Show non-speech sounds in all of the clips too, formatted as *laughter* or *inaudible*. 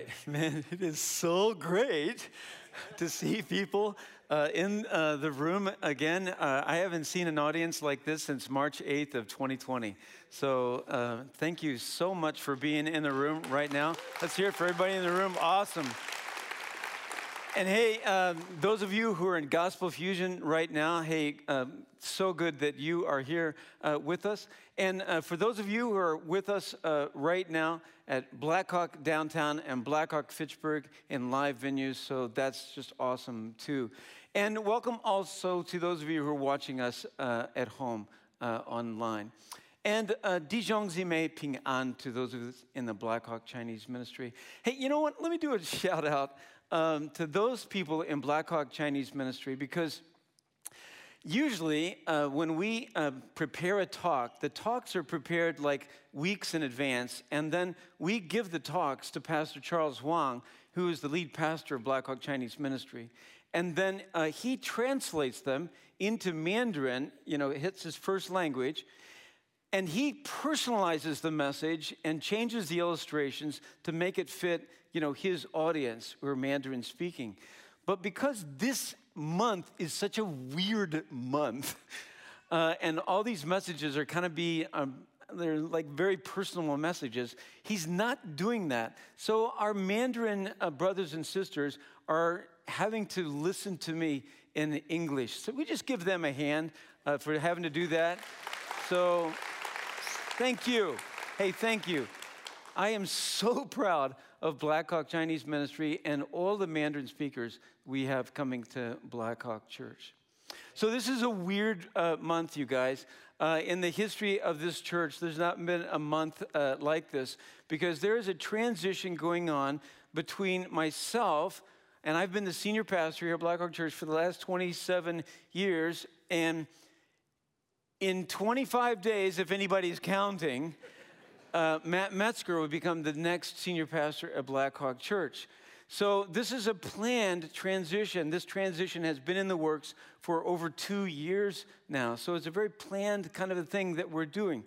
right, *laughs* man, it is so great to see people uh, in uh, the room again. Uh, I haven't seen an audience like this since March 8th of 2020. So uh, thank you so much for being in the room right now. Let's hear it for everybody in the room. Awesome. And hey, um, those of you who are in Gospel Fusion right now, hey, um, so good that you are here uh, with us. And uh, for those of you who are with us uh, right now at Blackhawk Downtown and Blackhawk Fitchburg in live venues, so that's just awesome too. And welcome also to those of you who are watching us uh, at home uh, online. And uh, Dijon Zime Ping An to those of us in the Blackhawk Chinese ministry. Hey, you know what? Let me do a *laughs* shout out um, to those people in Blackhawk Chinese Ministry because usually uh, when we uh, prepare a talk, the talks are prepared like weeks in advance, and then we give the talks to Pastor Charles Wang, who is the lead pastor of Blackhawk Chinese Ministry. And then uh, he translates them into Mandarin, you know, it's his first language. And he personalizes the message and changes the illustrations to make it fit, you know, his audience who are Mandarin speaking. But because this month is such a weird month, *laughs* uh, and all these messages are kind of be, um, they're like very personal messages, he's not doing that. So our Mandarin uh, brothers and sisters are having to listen to me in English. So we just give them a hand uh, for having to do that. So. Thank you. Hey, thank you. I am so *laughs* proud of Blackhawk Chinese Ministry and all the Mandarin speakers we have coming to Blackhawk Church. So, this is a weird uh, month, you guys. Uh, in the history of this church, there's not been a month uh, like this because there is a transition going on between myself, and I've been the senior pastor here at Blackhawk Church for the last 27 years, and in 25 days, if anybody's counting, uh, Matt Metzger would become the next senior pastor at Blackhawk Church. So, this is a planned transition. This transition has been in the works for over two years now. So, it's a very planned kind of a thing that we're doing.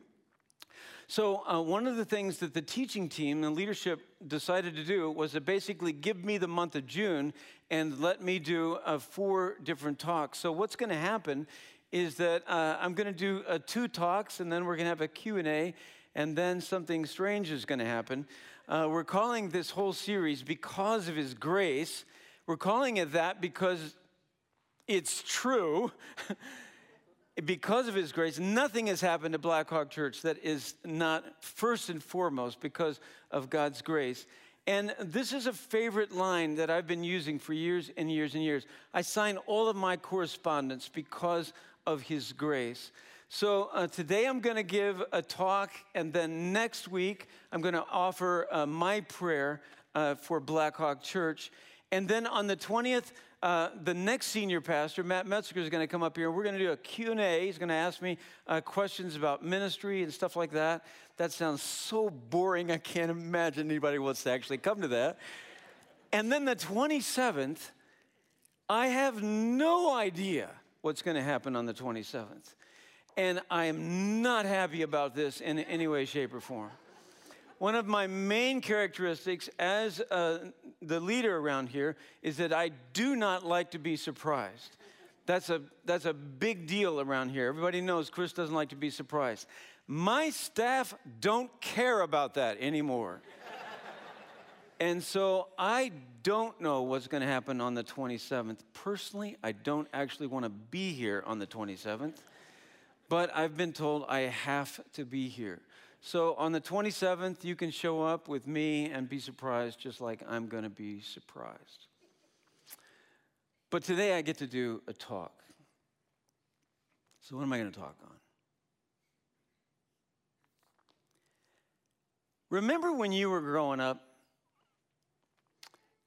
So, uh, one of the things that the teaching team and leadership decided to do was to basically give me the month of June and let me do uh, four different talks. So, what's going to happen is that uh, I'm going to do uh, two talks, and then we're going to have a Q&A, and then something strange is going to happen. Uh, we're calling this whole series Because of His Grace. We're calling it that because it's true. *laughs* because of His grace, nothing has happened to Blackhawk Church that is not first and foremost because of God's grace. And this is a favorite line that I've been using for years and years and years. I sign all of my correspondence because of His grace. So uh, today I'm going to give a talk, and then next week I'm going to offer uh, my prayer uh, for Blackhawk Church. And then on the 20th, uh, the next senior pastor, Matt Metzger, is going to come up here. and We're going to do a Q&A. He's going to ask me uh, questions about ministry and stuff like that. That sounds so boring. I can't imagine anybody wants to actually come to that. And then the 27th, I have no idea what's going to happen on the 27th. And I am not happy about this in any way, shape, or form. One of my main characteristics as uh, the leader around here is that I do not like to be surprised. That's a, that's a big deal around here. Everybody knows Chris doesn't like to be surprised. My staff don't care about that anymore. And so I don't know what's going to happen on the 27th. Personally, I don't actually want to be here on the 27th, but I've been told I have to be here. So on the 27th, you can show up with me and be surprised just like I'm going to be surprised. But today I get to do a talk. So, what am I going to talk on? Remember when you were growing up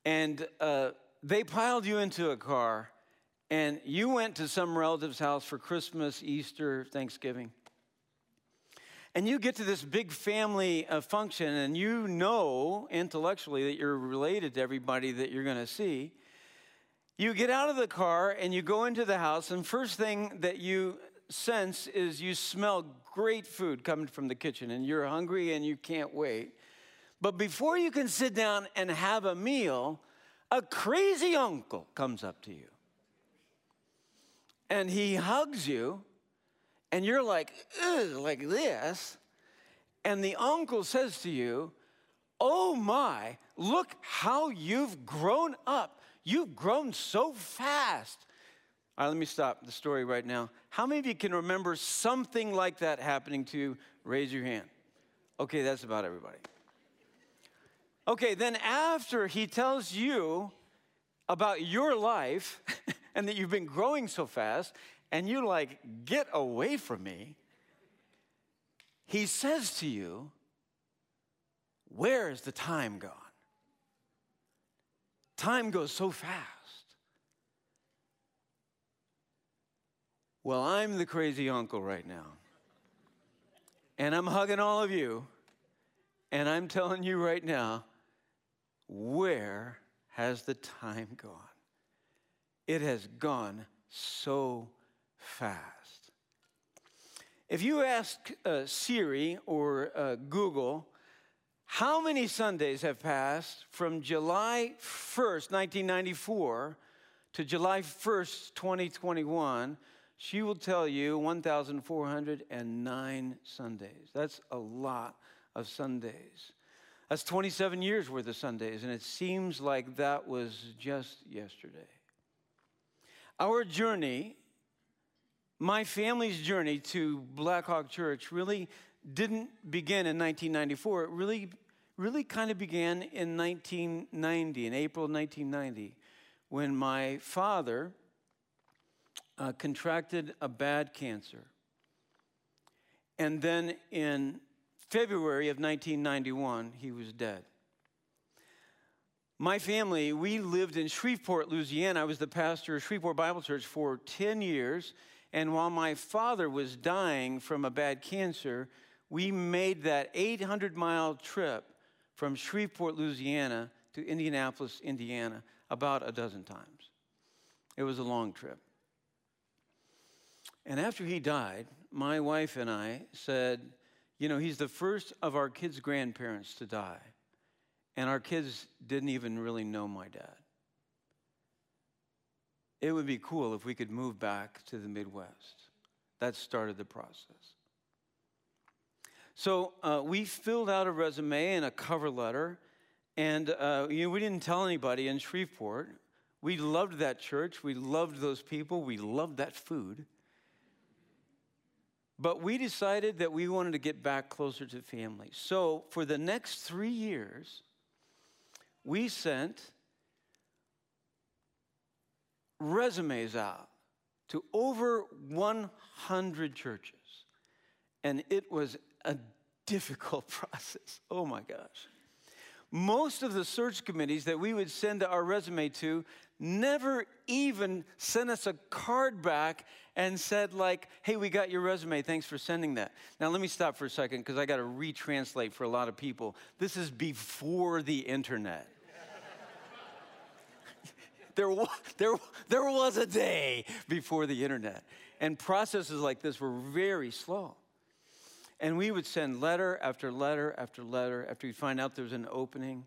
and uh, they piled you into a car, and you went to some relative's house for Christmas, Easter, Thanksgiving. And you get to this big family uh, function, and you know intellectually that you're related to everybody that you're going to see. You get out of the car and you go into the house, and first thing that you sense is you smell great food coming from the kitchen, and you're hungry and you can't wait. But before you can sit down and have a meal, a crazy uncle comes up to you. And he hugs you, and you're like, like this. And the uncle says to you, Oh my, look how you've grown up. You've grown so fast. All right, let me stop the story right now. How many of you can remember something like that happening to you? Raise your hand. Okay, that's about everybody. Okay, then after he tells you about your life *laughs* and that you've been growing so fast, and you like, get away from me, he says to you, Where is the time gone? Time goes so fast. Well, I'm the crazy uncle right now. And I'm hugging all of you. And I'm telling you right now, where has the time gone? It has gone so fast. If you ask uh, Siri or uh, Google, how many Sundays have passed from July 1st, 1994 to July 1st, 2021? She will tell you 1,409 Sundays. That's a lot of Sundays. That's 27 years worth of Sundays, and it seems like that was just yesterday. Our journey, my family's journey to Blackhawk Church, really didn't begin in 1994. It really, really kind of began in 1990, in April 1990, when my father uh, contracted a bad cancer. And then in February of 1991, he was dead. My family, we lived in Shreveport, Louisiana. I was the pastor of Shreveport Bible Church for 10 years. And while my father was dying from a bad cancer, we made that 800 mile trip from Shreveport, Louisiana to Indianapolis, Indiana, about a dozen times. It was a long trip. And after he died, my wife and I said, you know, he's the first of our kids' grandparents to die. And our kids didn't even really know my dad. It would be cool if we could move back to the Midwest. That started the process. So uh, we filled out a resume and a cover letter, and uh, you know, we didn't tell anybody in Shreveport. We loved that church. We loved those people. We loved that food. But we decided that we wanted to get back closer to family. So for the next three years, we sent resumes out to over 100 churches. And it was a difficult *laughs* process. Oh my gosh. Most of the search committees that we would send our resume to never even sent us a card back and said like hey we got your resume. Thanks for sending that. Now let me stop for a second because i got to retranslate for a lot of people. This is before the internet. *laughs* There, was, there, there was a day before the internet and processes like this were very slow. And we would send letter after letter after letter after we find out there was an opening.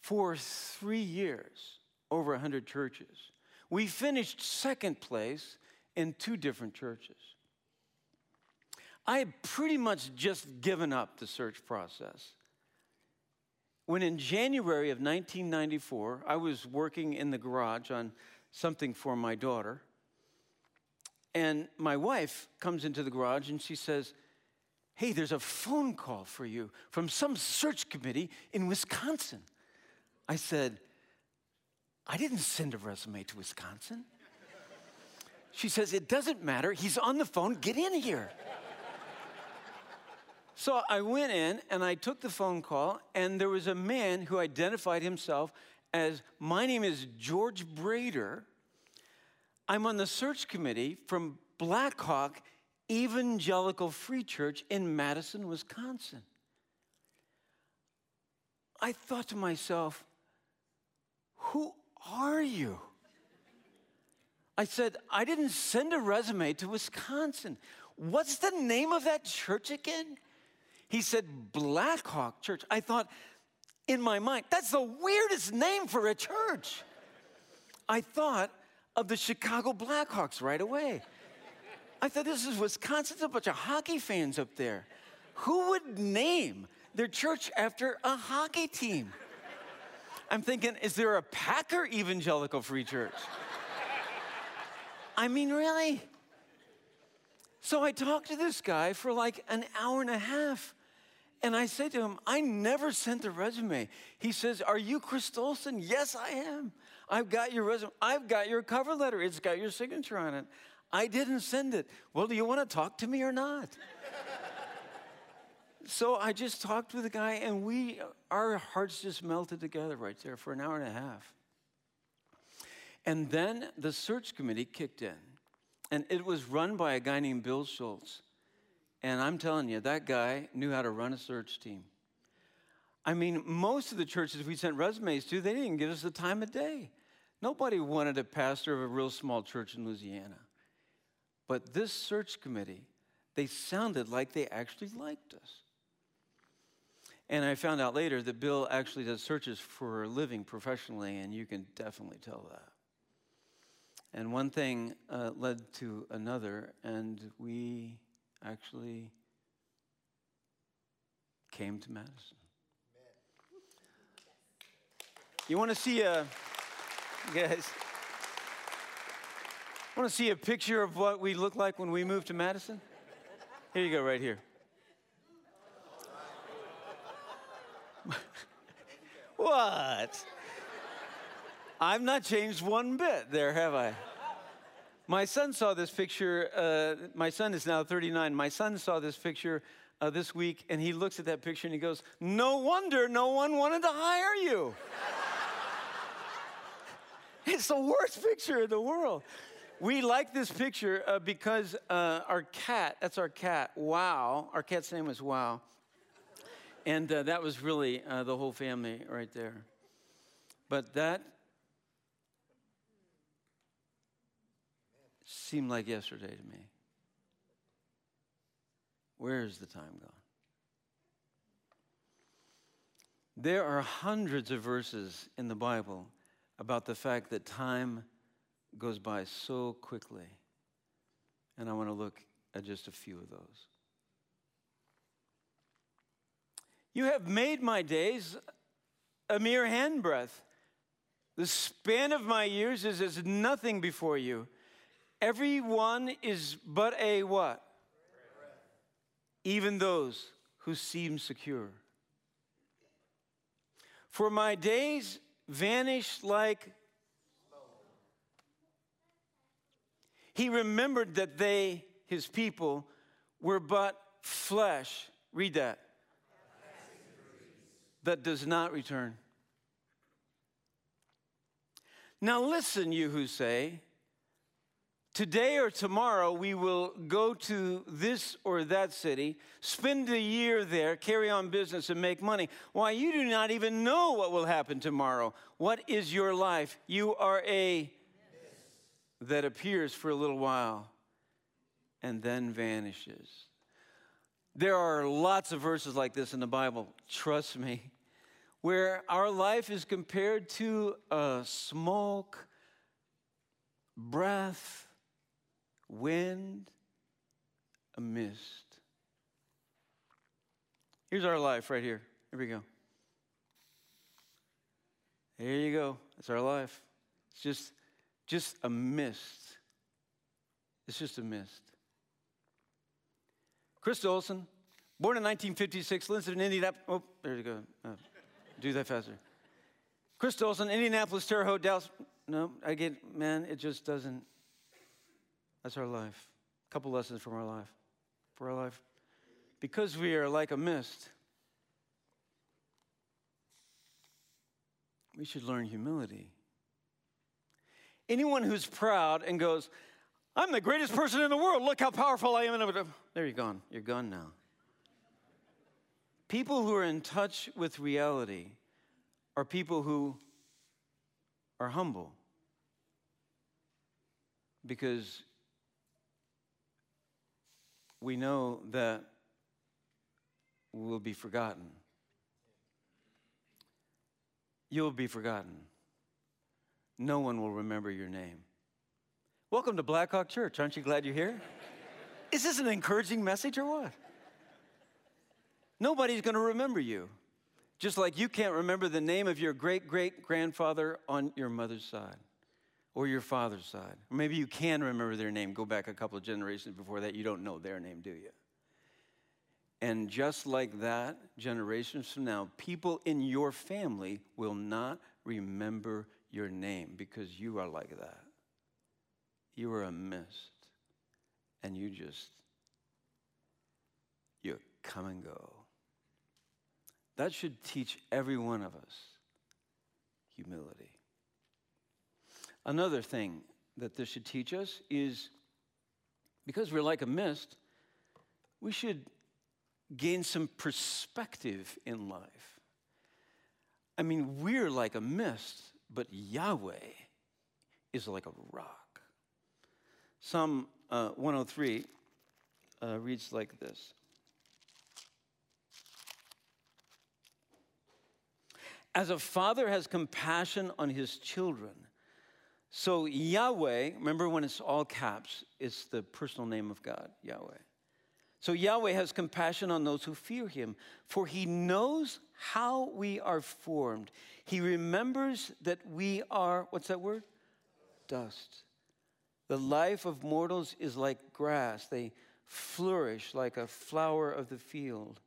For three years over 100 churches. We finished second place in two different churches. I had pretty much just given up the search process. When in January of 1994, I was working in the garage on something for my daughter, and my wife comes into the garage and she says, Hey, there's a phone call for you from some search committee in Wisconsin. I said, I didn't send a resume to Wisconsin. She says, It doesn't matter. He's on the phone. Get in here. so I went in and I took the phone call, and there was a man who identified himself as My name is George Brader. I'm on the search committee from Blackhawk Evangelical Free Church in Madison, Wisconsin. I thought to myself, who are you? I said, I didn't send a resume to Wisconsin. What's the name of that church again? He said, Blackhawk Church. I thought, in my mind, that's the weirdest name for a church. I thought of the Chicago Blackhawks right away. I thought this is Wisconsin, a bunch of hockey fans up there. Who would name their church after a hockey team? I'm thinking, is there a Packer Evangelical Free Church? I mean, really? So I talked to this guy for like an hour and a half. And I said to him, I never sent a resume. He says, Are you Chris Dolson? Yes, I am. I've got your resume. I've got your cover letter. It's got your signature on it. I didn't send it. Well, do you want to talk to me or not? *laughs* so I just talked with the guy, and we, our hearts just melted together right there for an hour and a half. And then the search committee kicked in, and it was run by a guy named Bill Schultz. And I'm telling you, that guy knew how to run a search team. I mean, most of the churches we sent resumes to, they didn't give us the time of day. Nobody wanted a pastor of a real small church in Louisiana. But this search committee, they sounded like they actually liked us. And I found out later that Bill actually does searches for a living professionally, and you can definitely tell that. And one thing uh, led to another, and we actually came to Madison. You want to see a, *laughs* guys, want to see a picture of what we look like when we moved to Madison? Here you go, right here. *laughs* what? I've not changed one bit there, have I? My son saw this picture. Uh, my son is now 39. My son saw this picture uh, this week, and he looks at that picture and he goes, No wonder no one wanted to hire you. *laughs* it's the worst picture in the world. We like this picture uh, because uh, our cat, that's our cat, Wow, our cat's name is Wow. And uh, that was really uh, the whole family right there. But that seemed like yesterday to me. Where is the time gone? There are hundreds of verses in the Bible about the fact that time goes by so quickly. And I want to look at just a few of those. You have made my days a mere handbreadth. The span of my years is as nothing before you. Everyone is but a what? Even those who seem secure. For my days vanish like He remembered that they, his people, were but flesh. Read that. That does not return. Now listen, you who say, Today or tomorrow, we will go to this or that city, spend a year there, carry on business, and make money. Why, you do not even know what will happen tomorrow. What is your life? You are a that appears for a little while and then vanishes. There are lots of verses like this in the Bible, trust me, where our life is compared to a smoke, breath, wind, a mist. Here's our life right here. Here we go. There you go. That's our life. It's just, just a mist. It's just a mist. Chris Dolson, born in 1956, lives in Indianapolis. Oh, there you go. Oh, do that faster. Chris Dolson, Indianapolis, Terre Haute, Dallas. No, I get, man, it just doesn't. That's our life. A couple lessons from our life. For our life. Because we are like a mist, we should learn humility. Anyone who's proud and goes, I'm the greatest person in the world. Look how powerful I am. There you're gone. You're gone now. People who are in touch with reality are people who are humble because we know that we will be forgotten. You'll be forgotten. No one will remember your name. Welcome to Blackhawk Church. Aren't you glad you're here? *laughs* Is this an encouraging message or what? Nobody's going to remember you. Just like you can't remember the name of your great great grandfather on your mother's side or your father's side. Or maybe you can remember their name. Go back a couple of generations before that. You don't know their name, do you? And just like that, generations from now, people in your family will not remember your name because you are like that. You are a mist, and you just, you come and go. That should teach every one of us humility. Another thing that this should teach us is because we're like a mist, we should gain some perspective in life. I mean, we're like a mist, but Yahweh is like a rock. Psalm uh, 103 uh, reads like this As a father has compassion on his children, so Yahweh, remember when it's all caps, it's the personal name of God, Yahweh. So Yahweh has compassion on those who fear him, for he knows how we are formed. He remembers that we are, what's that word? Dust. The life of mortals is like grass, they flourish like a flower of the field.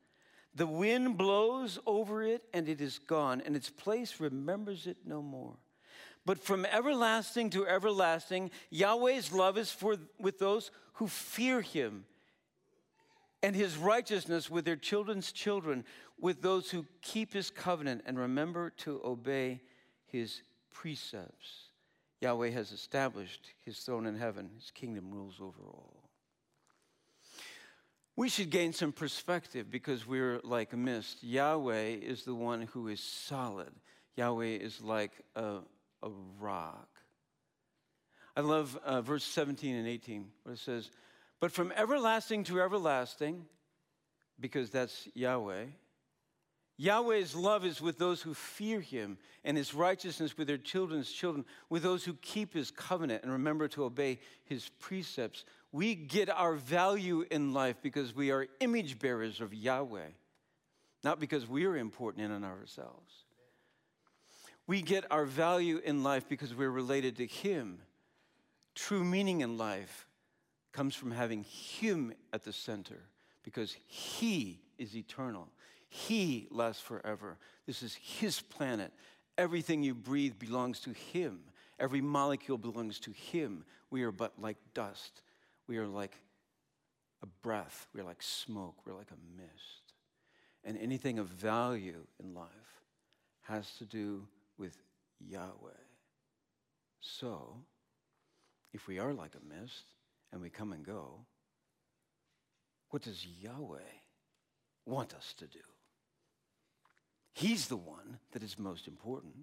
The wind blows over it and it is gone, and its place remembers it no more. But from everlasting to everlasting, Yahweh's love is for, with those who fear him, and his righteousness with their children's children, with those who keep his covenant and remember to obey his precepts. Yahweh has established his throne in heaven, his kingdom rules over all. We should gain some perspective because we're like a mist. Yahweh is the one who is solid. Yahweh is like a, a rock. I love uh, verse 17 and 18, where it says, But from everlasting to everlasting, because that's Yahweh, Yahweh's love is with those who fear him, and his righteousness with their children's children, with those who keep his covenant and remember to obey his precepts. We get our value in life because we are image bearers of Yahweh, not because we are important in and of ourselves. We get our value in life because we're related to him. True meaning in life comes from having him at the center because he is eternal. He lasts forever. This is His planet. Everything you breathe belongs to Him. Every molecule belongs to Him. We are but like dust. We are like a breath. We're like smoke. We're like a mist. And anything of value in life has to do with Yahweh. So, if we are like a mist and we come and go, what does Yahweh want us to do? He's the one that is most important.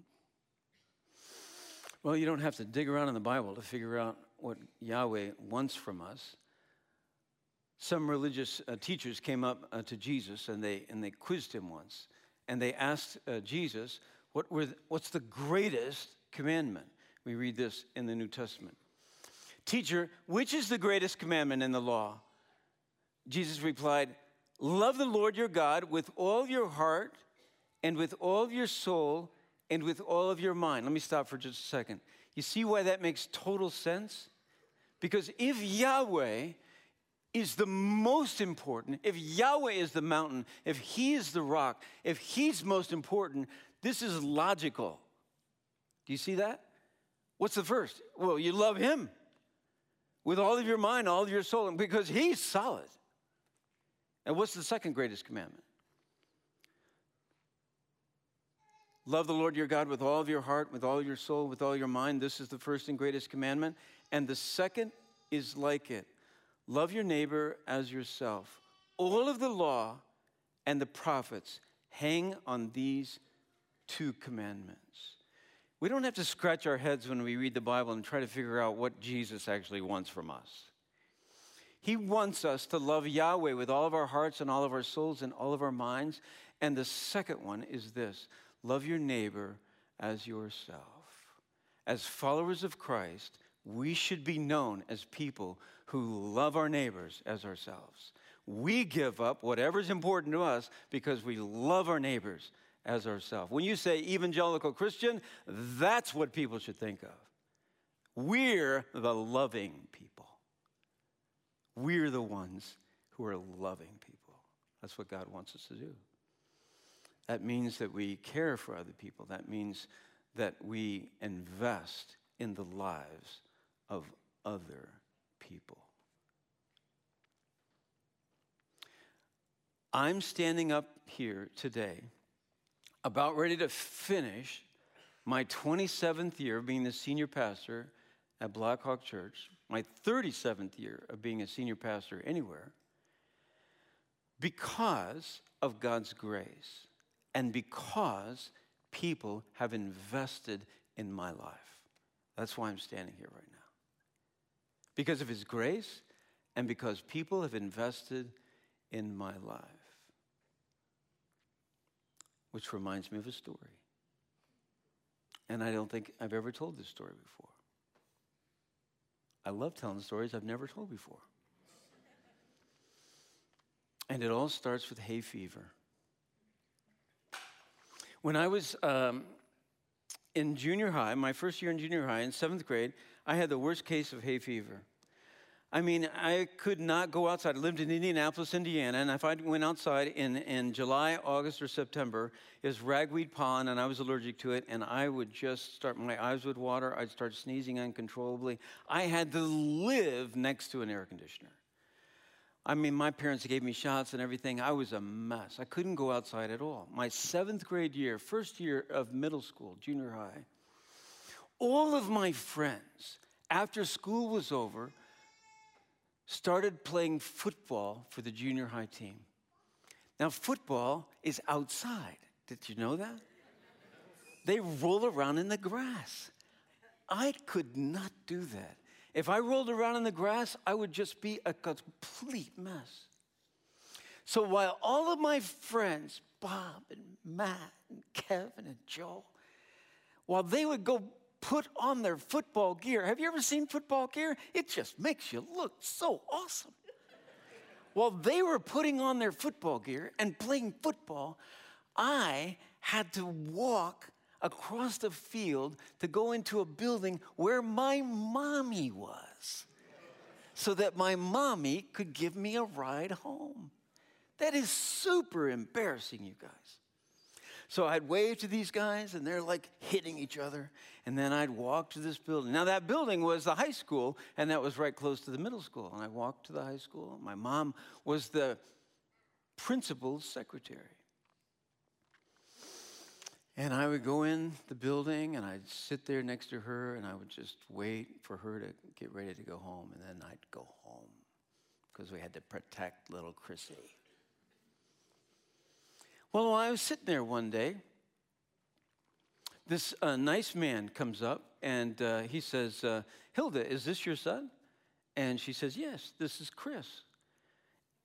Well, you don't have to dig around in the Bible to figure out what Yahweh wants from us. Some religious uh, teachers came up uh, to Jesus and they, and they quizzed him once. And they asked uh, Jesus, what were the, What's the greatest commandment? We read this in the New Testament. Teacher, which is the greatest commandment in the law? Jesus replied, Love the Lord your God with all your heart and with all your soul and with all of your mind. Let me stop for just a second. You see why that makes total sense? Because if Yahweh is the most important, if Yahweh is the mountain, if He is the rock, if He's most important, this is logical. Do you see that? What's the first? Well, you love Him with all of your mind, all of your soul, because He's solid. And what's the second greatest commandment? Love the Lord your God with all of your heart, with all your soul, with all your mind. This is the first and greatest commandment. And the second is like it love your neighbor as yourself. All of the law and the prophets hang on these two commandments. We don't have to scratch our heads when we read the Bible and try to figure out what Jesus actually wants from us. He wants us to love Yahweh with all of our hearts and all of our souls and all of our minds. And the second one is this love your neighbor as yourself. As followers of Christ, we should be known as people who love our neighbors as ourselves. We give up whatever's important to us because we love our neighbors as ourselves. When you say evangelical Christian, that's what people should think of. We're the loving people. We're the ones who are loving people. That's what God wants us to do. That means that we care for other people. That means that we invest in the lives of other people. I'm standing up here today about ready to finish my 27th year of being the senior pastor at Blackhawk Church, my 37th year of being a senior pastor anywhere, because of God's grace and because people have invested in my life. That's why I'm standing here right now. Because of His grace and because people have invested in my life. Which reminds me of a story. And I don't think I've ever told this story before. I love telling stories I've never told before. And it all starts with hay fever. When I was um, in junior high, my first year in junior high, in seventh grade, I had the worst case of hay fever. I mean, I could not go outside. I lived in Indianapolis, Indiana, and if I went outside in, in July, August, or September, it was ragweed pollen, and I was allergic to it, and I would just start, my eyes would water, I'd start sneezing uncontrollably. I had to live next to an air conditioner. I mean, my parents gave me shots and everything. I was a mess. I couldn't go outside at all. My seventh grade year, first year of middle school, junior high, all of my friends, after school was over, started playing football for the junior high team. Now, football is outside. Did you know that? They roll around in the grass. I could not do that. If I rolled around in the grass, I would just be a complete mess. So while all of my friends, Bob and Matt and Kevin and Joe, while they would go put on their football gear. Have you ever seen football gear? It just makes you look so awesome. While they were putting on their football gear and playing football, I had to walk across the field to go into a building where my mommy was so that my mommy could give me a ride home. That is super embarrassing, you guys. So I'd wave to these guys, and they're like hitting each other. And then I'd walk to this building. Now, that building was the high school, and that was right close to the middle school. And I walked to the high school. My mom was the principal's secretary. And I would go in the building and I'd sit there next to her and I would just wait for her to get ready to go home. And then I'd go home because we had to protect little Chrissy. Well, I was sitting there one day, this uh, nice man comes up and uh, he says, uh, Hilda, is this your son? And she says, Yes, this is Chris.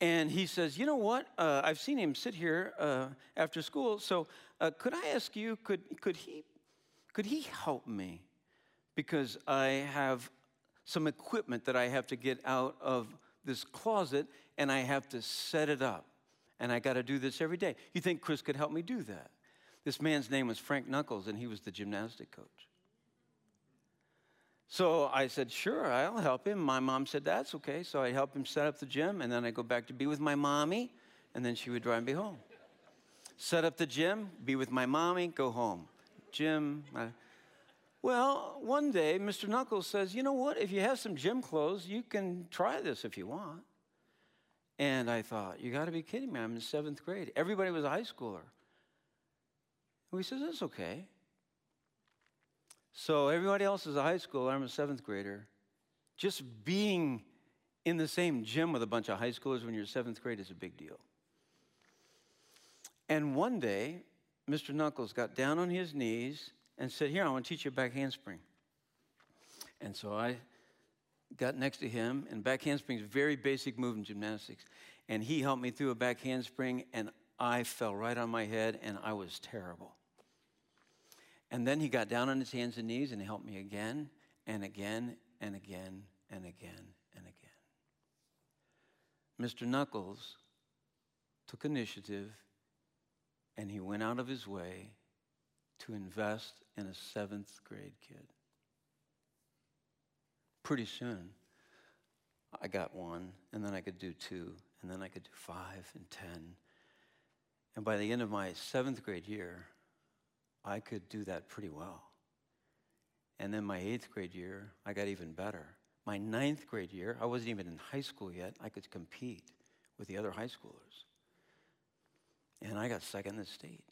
And he says, You know what? Uh, I've seen him sit here uh, after school, so uh, could I ask you, could, could, he, could he help me? Because I have some equipment that I have to get out of this closet and I have to set it up and I got to do this every day. You think Chris could help me do that? This man's name was Frank Knuckles, and he was the gymnastic coach. So I said, Sure, I'll help him. My mom said, That's okay. So I help him set up the gym, and then I go back to be with my mommy, and then she would drive me home. Set up the gym, be with my mommy, go home. Gym. I... well, one day, Mr. Knuckles says, You know what? If you have some gym clothes, you can try this if you want. And I thought, you got to be kidding me. I'm in seventh grade. Everybody was a high schooler. And he says, that's okay. So everybody else is a high schooler. I'm a seventh grader. Just being in the same gym with a bunch of high schoolers when you're seventh grade is a big deal. And one day, Mr. Knuckles got down on his knees and said, Here, I want to teach you a back handspring. And so I got next to him, and back handspring is very basic move in gymnastics. And he helped me through a back handspring, and I fell right on my head, and I was terrible. And then he got down on his hands and knees and helped me again and again and again and again and again. Mr. Knuckles took initiative and he went out of his way to invest in a seventh grade kid. Pretty soon, I got one, and then I could do two, and then I could do five and ten. And by the end of my seventh grade year, I could do that pretty well. And then my eighth grade year, I got even better. My ninth grade year, I wasn't even in high school yet. I could compete with the other high schoolers. And I got second in the state.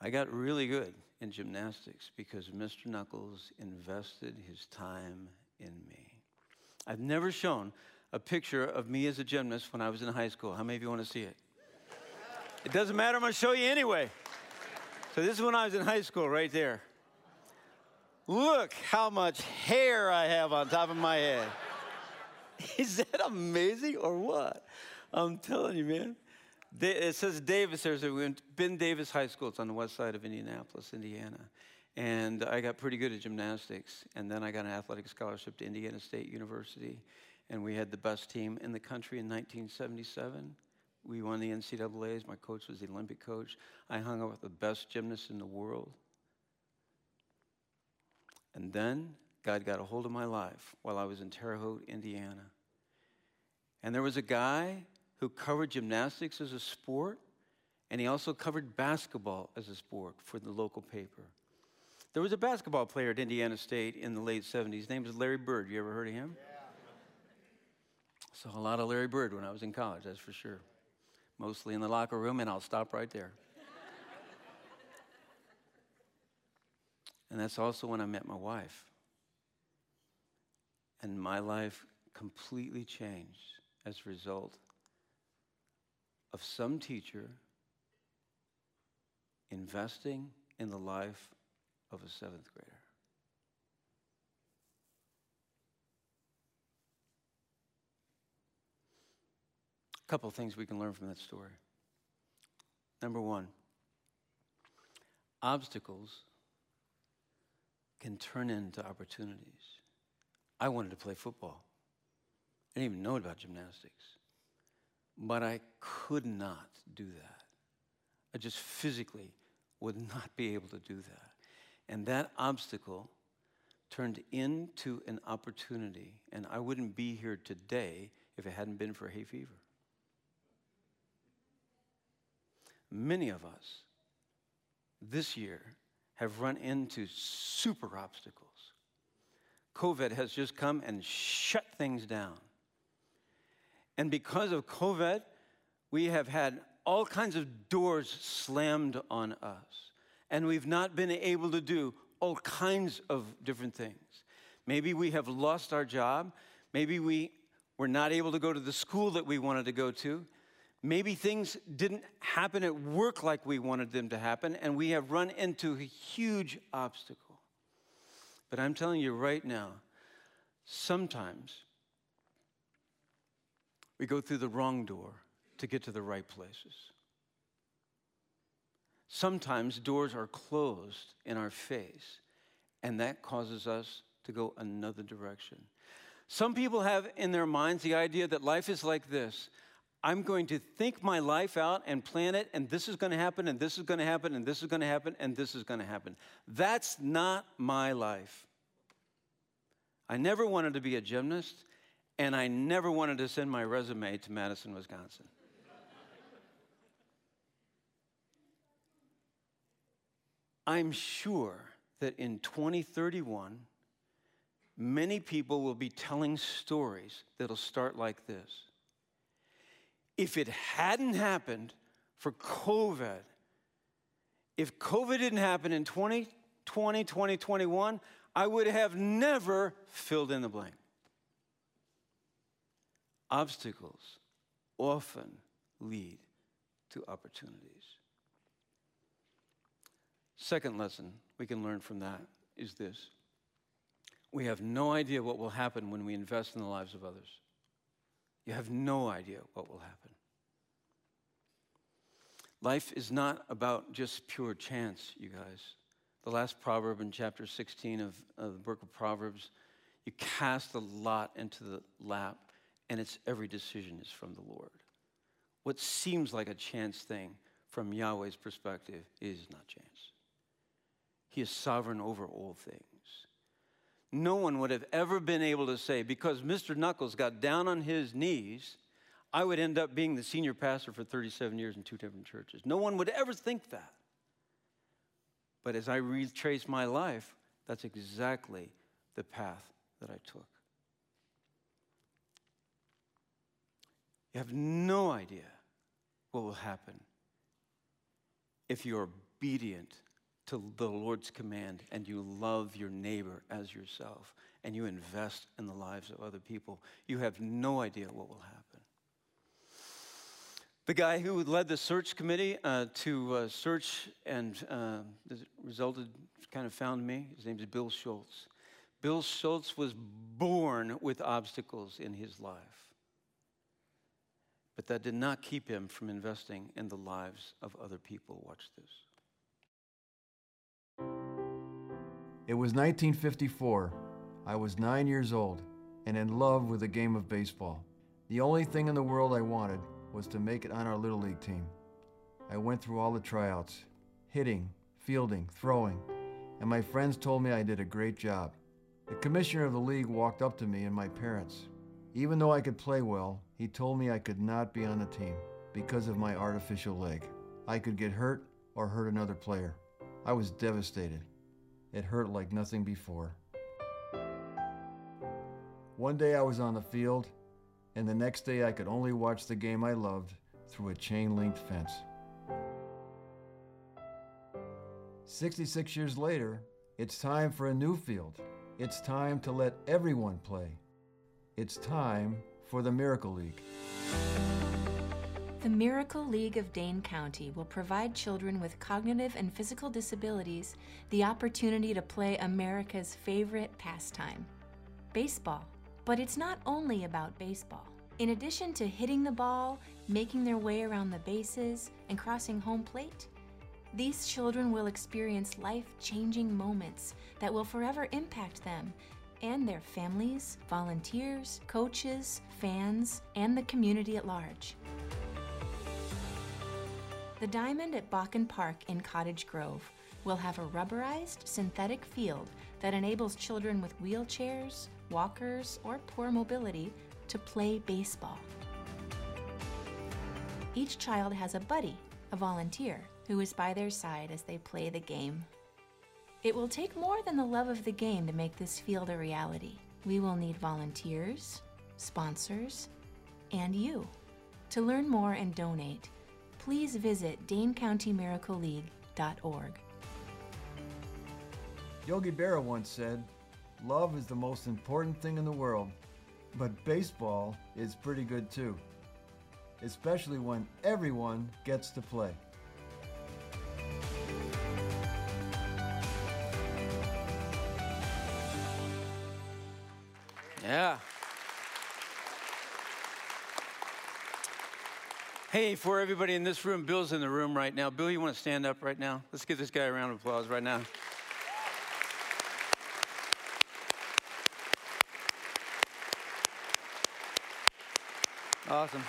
I got really good in gymnastics because Mr. Knuckles invested his time in me. I've never shown a picture of me as a gymnast when I was in high school. How many of you want to see it? It doesn't matter, I'm going to show you anyway. So, this is when I was in high school, right there. Look how much hair I have on top of my head. *laughs* Is that amazing or what? I'm telling you, man. It says Davis there. So we went Ben Davis High School. It's on the west side of Indianapolis, Indiana. And I got pretty good at gymnastics. And then I got an athletic scholarship to Indiana State University. And we had the best team in the country in 1977. We won the NCAAs. My coach was the Olympic coach. I hung out with the best gymnasts in the world. And then God got a hold of my life while I was in Terre Haute, Indiana. And there was a guy who covered gymnastics as a sport, and he also covered basketball as a sport for the local paper. There was a basketball player at Indiana State in the late 70s. His name was Larry Bird. You ever heard of him? Yeah. Saw a lot of Larry Bird when I was in college, that's for sure. Mostly in the locker room, and I'll stop right there. and that's also when I met my wife. And my life completely changed as a result of some teacher investing in the life of a seventh grader. A couple of things we can learn from that story. Number one, obstacles can turn into opportunities. I wanted to play football. I didn't even know about gymnastics. But I could not do that. I just physically would not be able to do that. And that obstacle turned into an opportunity. And I wouldn't be here today if it hadn't been for hay fever. Many of us this year have run into super obstacles. COVID has just come and shut things down. And because of COVID, we have had all kinds of doors slammed on us. And we've not been able to do all kinds of different things. Maybe we have lost our job. Maybe we were not able to go to the school that we wanted to go to. Maybe things didn't happen at work like we wanted them to happen, and we have run into a huge obstacle. But I'm telling you right now, sometimes we go through the wrong door to get to the right places. Sometimes doors are closed in our face, and that causes us to go another direction. Some people have in their minds the idea that life is like this I'm going to think my life out and plan it, and this is going to happen, and this is going to happen, and this is going to happen, and this is going to happen. That's not my life. I never wanted to be a gymnast and I never wanted to send my resume to Madison, Wisconsin. I'm sure that in 2031, many people will be telling stories that'll start like this. If it hadn't happened for COVID, if COVID didn't happen in 2020, 2021, I would have never filled in the blank. Obstacles often lead to opportunities. Second lesson we can learn from that is this We have no idea what will happen when we invest in the lives of others. You have no idea what will happen. Life is not about just pure chance, you guys. The last proverb in chapter 16 of, of the book of Proverbs you cast the lot into the lap, and its every decision is from the Lord. What seems like a chance thing from Yahweh's perspective is not chance. He is sovereign over all things. No one would have ever been able to say, because Mr. Knuckles got down on his knees, I would end up being the senior pastor for 37 years in two different churches. No one would ever think that. But as I retrace my life, that's exactly the path that I took. You have no idea what will happen if you're obedient to the Lord's command and you love your neighbor as yourself and you invest in the lives of other people. You have no idea what will happen. The guy who led the search committee uh, to uh, search and uh, resulted, kind of found me, his name is Bill Schultz. Bill Schultz was born with obstacles in his life. But that did not keep him from investing in the lives of other people. Watch this. It was 1954. I was nine years old and in love with the game of baseball. The only thing in the world I wanted was to make it on our Little League team. I went through all the tryouts hitting, fielding, throwing, and my friends told me I did a great job. The commissioner of the league walked up to me and my parents. Even though I could play well, he told me I could not be on the team because of my artificial leg. I could get hurt or hurt another player. I was devastated. It hurt like nothing before. One day I was on the field, and the next day I could only watch the game I loved through a chain linked fence. 66 years later, it's time for a new field. It's time to let everyone play. It's time for the Miracle League. The Miracle League of Dane County will provide children with cognitive and physical disabilities the opportunity to play America's favorite pastime baseball. But it's not only about baseball. In addition to hitting the ball, making their way around the bases, and crossing home plate, these children will experience life changing moments that will forever impact them and their families, volunteers, coaches, fans, and the community at large. The Diamond at Bakken Park in Cottage Grove will have a rubberized synthetic field that enables children with wheelchairs, walkers, or poor mobility to play baseball. Each child has a buddy, a volunteer, who is by their side as they play the game. It will take more than the love of the game to make this field a reality. We will need volunteers, sponsors, and you. To learn more and donate, please visit DaneCountyMiracleLeague.org. Yogi Berra once said, Love is the most important thing in the world, but baseball is pretty good too, especially when everyone gets to play. Yeah. Hey, for everybody in this room, Bill's in the room right now. Bill, you want to stand up right now? Let's give this guy a round of applause right now. Awesome.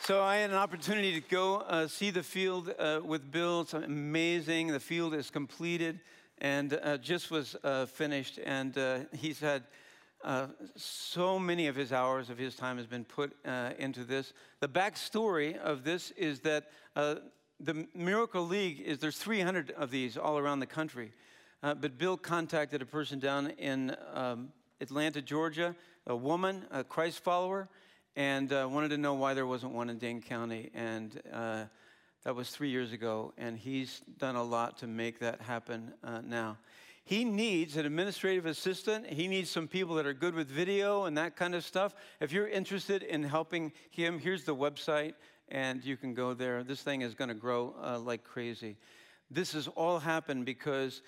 So I had an opportunity to go uh, see the field uh, with Bill. It's amazing. The field is completed and uh, just was uh, finished. And uh, he's had uh, so many of his hours of his time has been put uh, into this. The backstory of this is that uh, the Miracle League is there's 300 of these all around the country. but Bill contacted a person down in um, Atlanta, Georgia, a woman, a Christ follower, and wanted to know why there wasn't one in Dane County. And that was three years ago, and he's done a lot to make that happen uh, now. He needs an administrative assistant. He needs some people that are good with video and that kind of stuff. If you're interested in helping him, here's the website, and you can go there. This thing is going to grow uh, like crazy. This has all happened because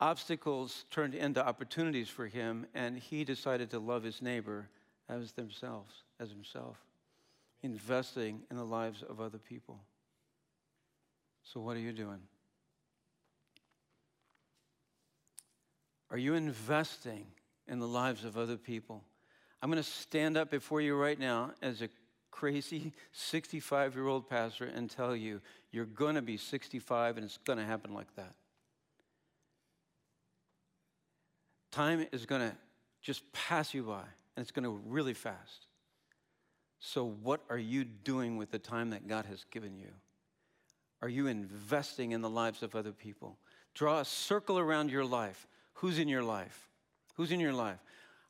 obstacles turned into opportunities for him, and he decided to love his neighbor as themselves, as himself, investing in the lives of other people. So, what are you doing? Are you investing in the lives of other people? I'm going to stand up before you right now as a crazy *laughs* 65 year old pastor and tell you you're going to be 65 and it's going to happen like that. Time is going to just pass you by and it's going to really fast. So, what are you doing with the time that God has given you? Are you investing in the lives of other people? Draw a circle around your life. Who's in your life? Who's in your life?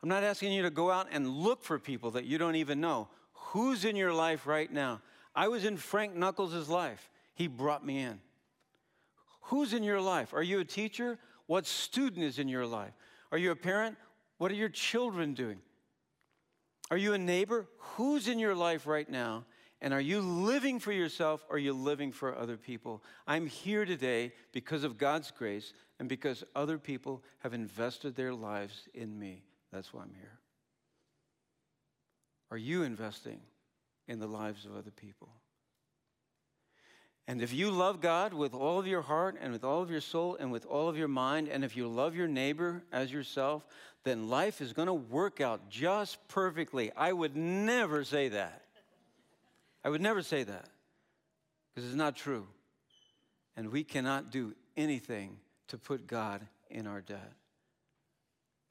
I'm not asking you to go out and look for people that you don't even know. Who's in your life right now? I was in Frank Knuckles' life. He brought me in. Who's in your life? Are you a teacher? What student is in your life? Are you a parent? What are your children doing? Are you a neighbor? Who's in your life right now? And are you living for yourself or are you living for other people? I'm here today because of God's grace and because other people have invested their lives in me. That's why I'm here. Are you investing in the lives of other people? And if you love God with all of your heart and with all of your soul and with all of your mind, and if you love your neighbor as yourself, then life is going to work out just perfectly. I would never say that. I would never say that because it's not true. And we cannot do anything to put God in our debt.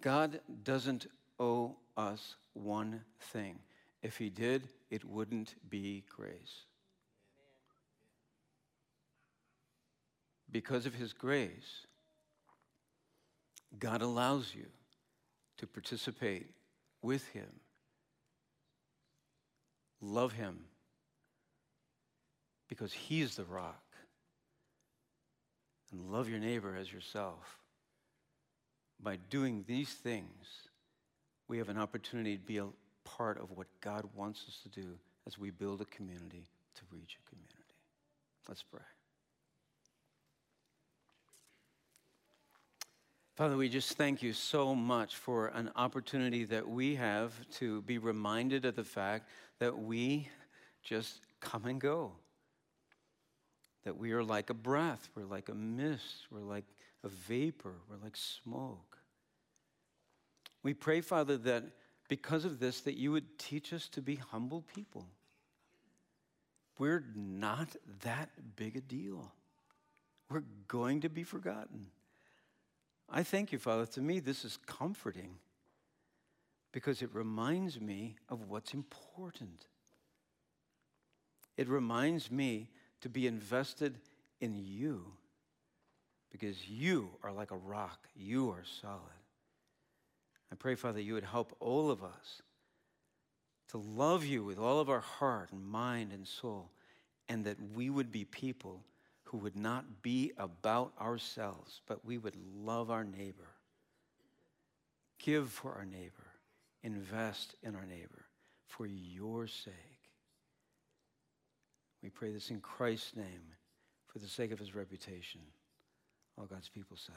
God doesn't owe us one thing. If He did, it wouldn't be grace. Because of His grace, God allows you to participate with Him, love Him, because He's the rock, and love your neighbor as yourself. By doing these things, we have an opportunity to be a part of what God wants us to do as we build a community to reach a community. Let's pray. Father, we just thank you so much for an opportunity that we have to be reminded of the fact that we just come and go. That we are like a breath, we're like a mist, we're like a vapor, we're like smoke. We pray, Father, that because of this, that you would teach us to be humble people. We're not that big a deal. We're going to be forgotten. I thank you, Father. To me, this is comforting because it reminds me of what's important. It reminds me to be invested in you because you are like a rock, you are solid. I pray, Father, you would help all of us to love you with all of our heart and mind and soul, and that we would be people who would not be about ourselves, but we would love our neighbor, give for our neighbor, invest in our neighbor for your sake. We pray this in Christ's name for the sake of his reputation. All God's people said.